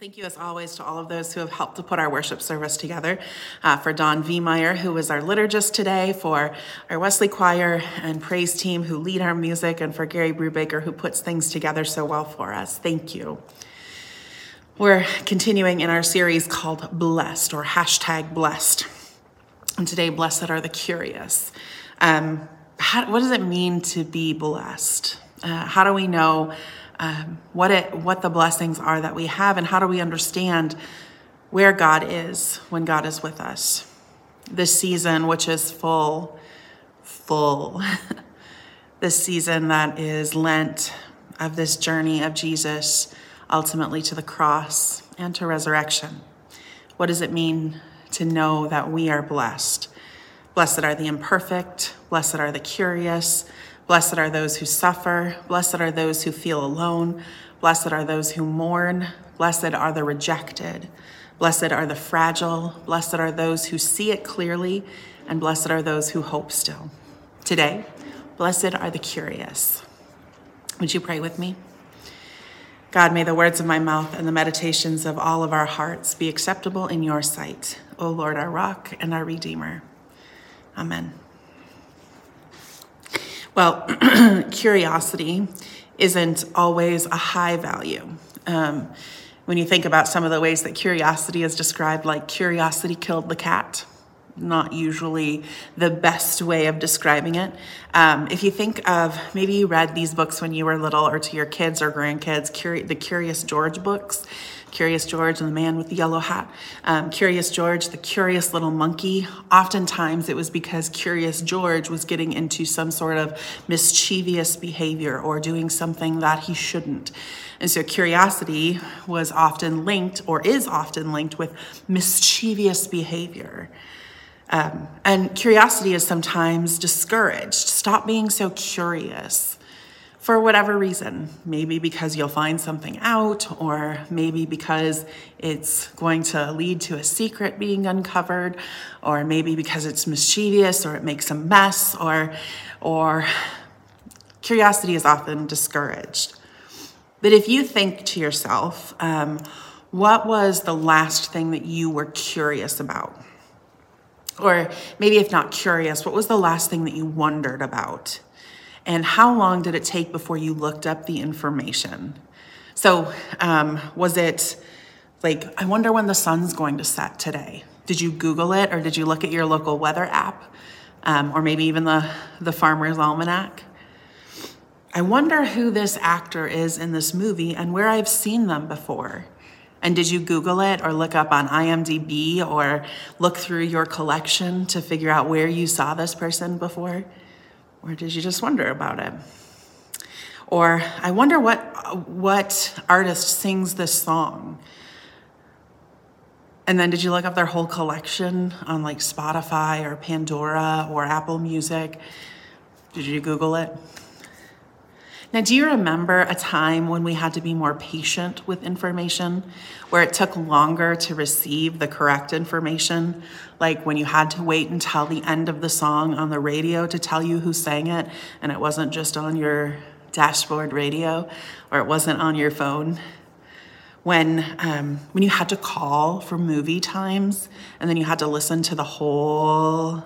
Thank you, as always, to all of those who have helped to put our worship service together. Uh, for Don Viemeyer, who is our liturgist today, for our Wesley Choir and praise team who lead our music, and for Gary Brubaker, who puts things together so well for us. Thank you. We're continuing in our series called Blessed or hashtag Blessed. And today, Blessed are the Curious. Um, how, what does it mean to be blessed? Uh, how do we know? Um, what it what the blessings are that we have and how do we understand where God is when God is with us. This season, which is full, full, this season that is Lent of this journey of Jesus ultimately to the cross and to resurrection. What does it mean to know that we are blessed? Blessed are the imperfect, blessed are the curious, Blessed are those who suffer. Blessed are those who feel alone. Blessed are those who mourn. Blessed are the rejected. Blessed are the fragile. Blessed are those who see it clearly. And blessed are those who hope still. Today, blessed are the curious. Would you pray with me? God, may the words of my mouth and the meditations of all of our hearts be acceptable in your sight, O Lord, our rock and our redeemer. Amen. Well, curiosity isn't always a high value. Um, when you think about some of the ways that curiosity is described, like curiosity killed the cat, not usually the best way of describing it. Um, if you think of maybe you read these books when you were little or to your kids or grandkids, Curi- the Curious George books, Curious George and the man with the yellow hat. Um, Curious George, the curious little monkey. Oftentimes it was because Curious George was getting into some sort of mischievous behavior or doing something that he shouldn't. And so curiosity was often linked or is often linked with mischievous behavior. Um, and curiosity is sometimes discouraged. Stop being so curious for whatever reason. Maybe because you'll find something out, or maybe because it's going to lead to a secret being uncovered, or maybe because it's mischievous or it makes a mess, or, or curiosity is often discouraged. But if you think to yourself, um, what was the last thing that you were curious about? Or maybe if not curious, what was the last thing that you wondered about? And how long did it take before you looked up the information? So, um, was it like, I wonder when the sun's going to set today? Did you Google it or did you look at your local weather app? Um, or maybe even the, the Farmer's Almanac? I wonder who this actor is in this movie and where I've seen them before. And did you Google it or look up on IMDb or look through your collection to figure out where you saw this person before? Or did you just wonder about it? Or I wonder what, what artist sings this song. And then did you look up their whole collection on like Spotify or Pandora or Apple Music? Did you Google it? Now, do you remember a time when we had to be more patient with information, where it took longer to receive the correct information? Like when you had to wait until the end of the song on the radio to tell you who sang it, and it wasn't just on your dashboard radio or it wasn't on your phone? When, um, when you had to call for movie times and then you had to listen to the whole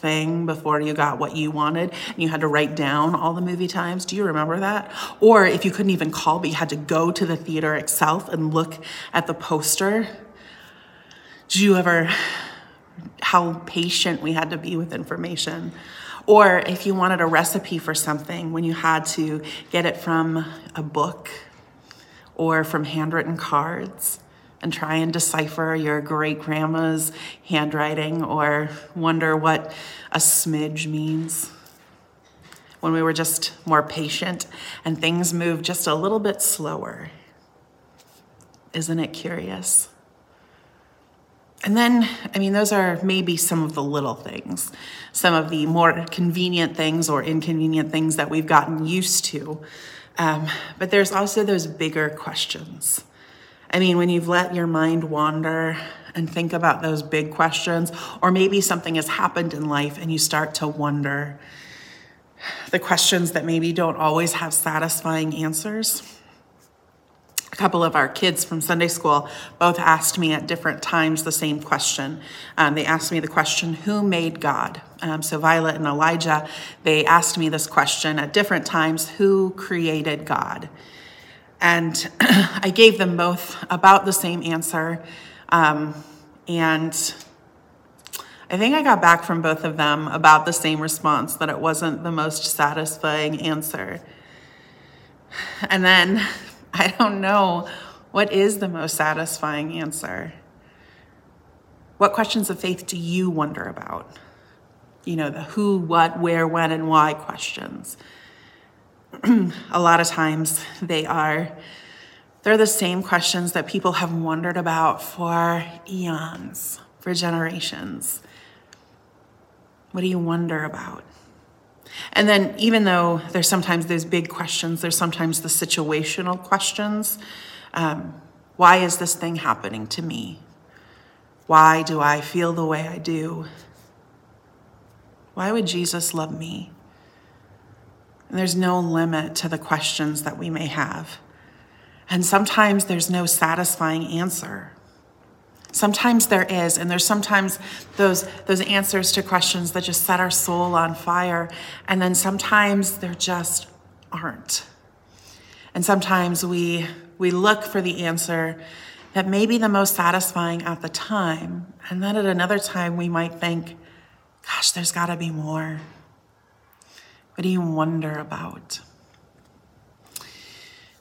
thing before you got what you wanted and you had to write down all the movie times. Do you remember that? Or if you couldn't even call, but you had to go to the theater itself and look at the poster. Do you ever, how patient we had to be with information? Or if you wanted a recipe for something, when you had to get it from a book or from handwritten cards and try and decipher your great grandma's handwriting or wonder what a smidge means. When we were just more patient and things moved just a little bit slower. Isn't it curious? And then, I mean, those are maybe some of the little things, some of the more convenient things or inconvenient things that we've gotten used to. Um, but there's also those bigger questions I mean, when you've let your mind wander and think about those big questions, or maybe something has happened in life and you start to wonder the questions that maybe don't always have satisfying answers. A couple of our kids from Sunday school both asked me at different times the same question. Um, they asked me the question, Who made God? Um, so, Violet and Elijah, they asked me this question at different times Who created God? And I gave them both about the same answer. Um, and I think I got back from both of them about the same response that it wasn't the most satisfying answer. And then I don't know what is the most satisfying answer. What questions of faith do you wonder about? You know, the who, what, where, when, and why questions. a lot of times they are they're the same questions that people have wondered about for eons, for generations. What do you wonder about? And then, even though there's sometimes those big questions, there's sometimes the situational questions. Um, why is this thing happening to me? Why do I feel the way I do? Why would Jesus love me? And there's no limit to the questions that we may have. And sometimes there's no satisfying answer. Sometimes there is, and there's sometimes those, those answers to questions that just set our soul on fire, and then sometimes there just aren't. And sometimes we, we look for the answer that may be the most satisfying at the time, and then at another time we might think, gosh, there's got to be more. What do you wonder about?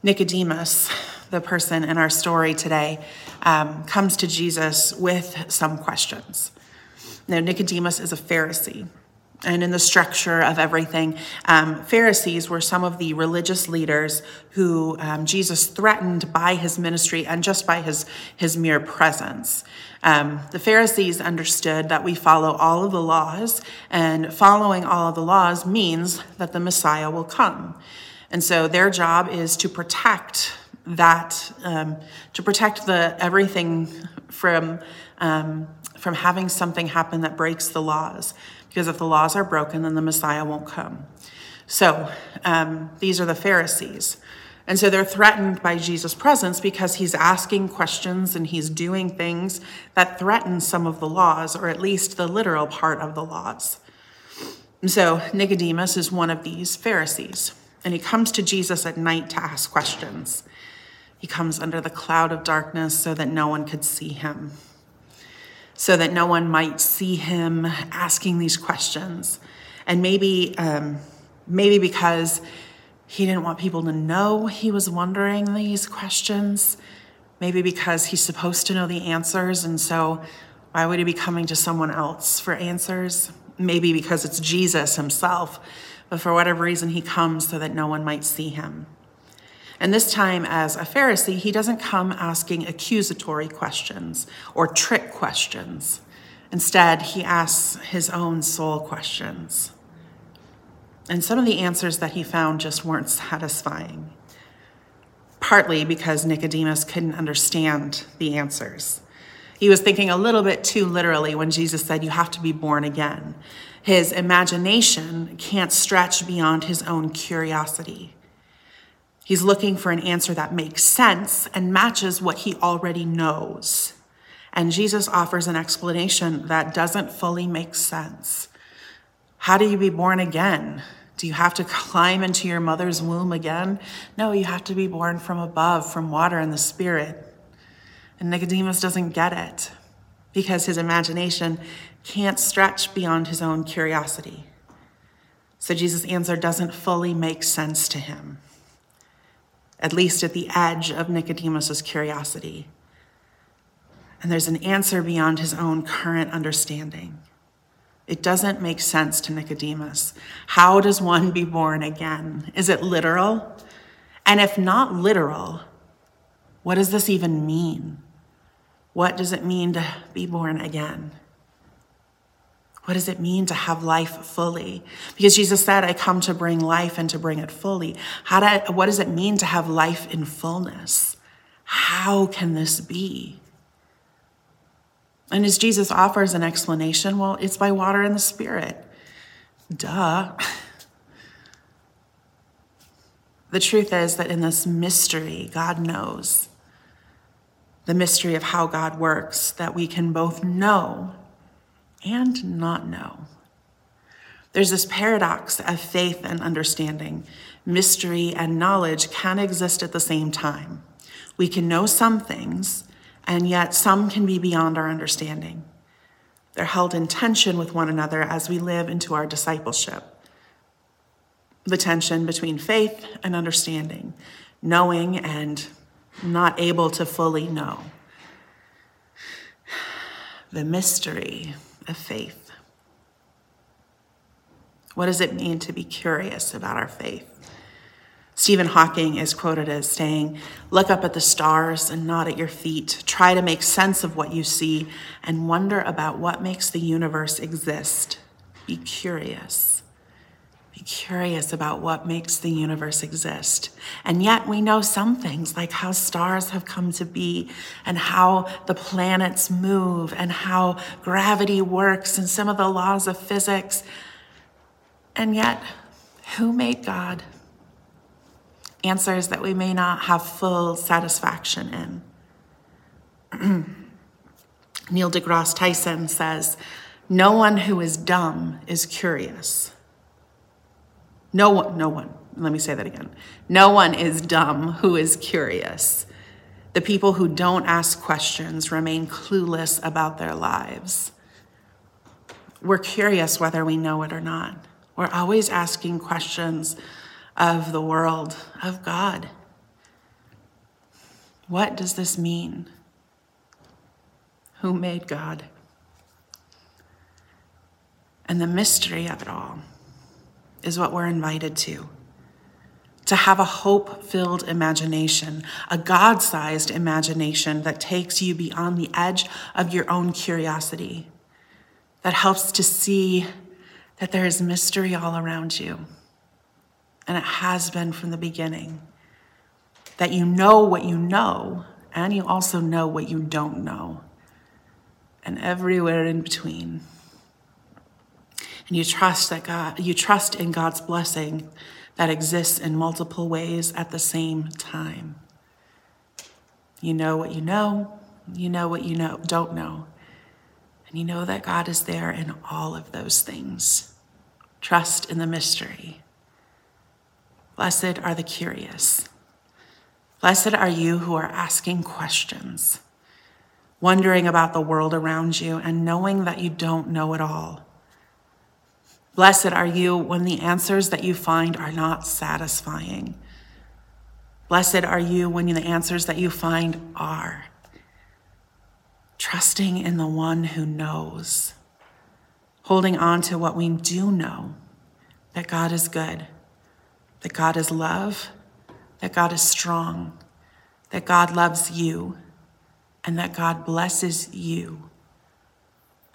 Nicodemus, the person in our story today, um, comes to Jesus with some questions. Now, Nicodemus is a Pharisee. And in the structure of everything, um, Pharisees were some of the religious leaders who um, Jesus threatened by his ministry and just by his, his mere presence. Um, the Pharisees understood that we follow all of the laws, and following all of the laws means that the Messiah will come. And so their job is to protect that um, to protect the everything from um, from having something happen that breaks the laws. Because if the laws are broken, then the Messiah won't come. So um, these are the Pharisees. And so they're threatened by Jesus' presence because he's asking questions and he's doing things that threaten some of the laws, or at least the literal part of the laws. And so Nicodemus is one of these Pharisees, and he comes to Jesus at night to ask questions. He comes under the cloud of darkness so that no one could see him, so that no one might see him asking these questions. And maybe, um, maybe because he didn't want people to know he was wondering these questions, maybe because he's supposed to know the answers, and so why would he be coming to someone else for answers? Maybe because it's Jesus himself, but for whatever reason, he comes so that no one might see him. And this time, as a Pharisee, he doesn't come asking accusatory questions or trick questions. Instead, he asks his own soul questions. And some of the answers that he found just weren't satisfying, partly because Nicodemus couldn't understand the answers. He was thinking a little bit too literally when Jesus said, You have to be born again. His imagination can't stretch beyond his own curiosity. He's looking for an answer that makes sense and matches what he already knows. And Jesus offers an explanation that doesn't fully make sense. How do you be born again? Do you have to climb into your mother's womb again? No, you have to be born from above, from water and the Spirit. And Nicodemus doesn't get it because his imagination can't stretch beyond his own curiosity. So Jesus' answer doesn't fully make sense to him at least at the edge of Nicodemus's curiosity. And there's an answer beyond his own current understanding. It doesn't make sense to Nicodemus. How does one be born again? Is it literal? And if not literal, what does this even mean? What does it mean to be born again? What does it mean to have life fully? Because Jesus said, I come to bring life and to bring it fully. How do, what does it mean to have life in fullness? How can this be? And as Jesus offers an explanation, well, it's by water and the Spirit. Duh. The truth is that in this mystery, God knows the mystery of how God works, that we can both know and not know. There's this paradox of faith and understanding. Mystery and knowledge can exist at the same time. We can know some things, and yet some can be beyond our understanding. They're held in tension with one another as we live into our discipleship. The tension between faith and understanding, knowing and not able to fully know. The mystery of faith. What does it mean to be curious about our faith? Stephen Hawking is quoted as saying, Look up at the stars and not at your feet. Try to make sense of what you see and wonder about what makes the universe exist. Be curious. Curious about what makes the universe exist. And yet we know some things, like how stars have come to be, and how the planets move, and how gravity works, and some of the laws of physics. And yet, who made God? Answers that we may not have full satisfaction in. Neil deGrasse Tyson says, No one who is dumb is curious. No one, no one, let me say that again. No one is dumb who is curious. The people who don't ask questions remain clueless about their lives. We're curious whether we know it or not. We're always asking questions of the world, of God. What does this mean? Who made God? And the mystery of it all is what we're invited to. To have a hope filled imagination, a God sized imagination that takes you beyond the edge of your own curiosity, that helps to see that there is mystery all around you. And it has been from the beginning. That you know what you know, and you also know what you don't know, and everywhere in between and you trust that God, you trust in God's blessing that exists in multiple ways at the same time. You know what you know, you know what you know don't know. And you know that God is there in all of those things. Trust in the mystery. Blessed are the curious. Blessed are you who are asking questions, wondering about the world around you, and knowing that you don't know it all. Blessed are you when the answers that you find are not satisfying. Blessed are you when the answers that you find are. Trusting in the one who knows, holding on to what we do know that God is good, that God is love, that God is strong, that God loves you, and that God blesses you.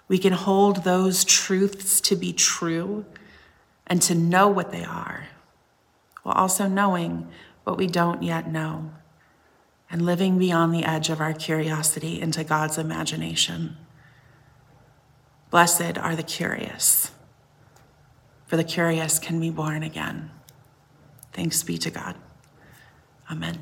We can hold those truths to be true and to know what they are, while also knowing what we don't yet know and living beyond the edge of our curiosity into God's imagination. Blessed are the curious, for the curious can be born again. Thanks be to God. Amen.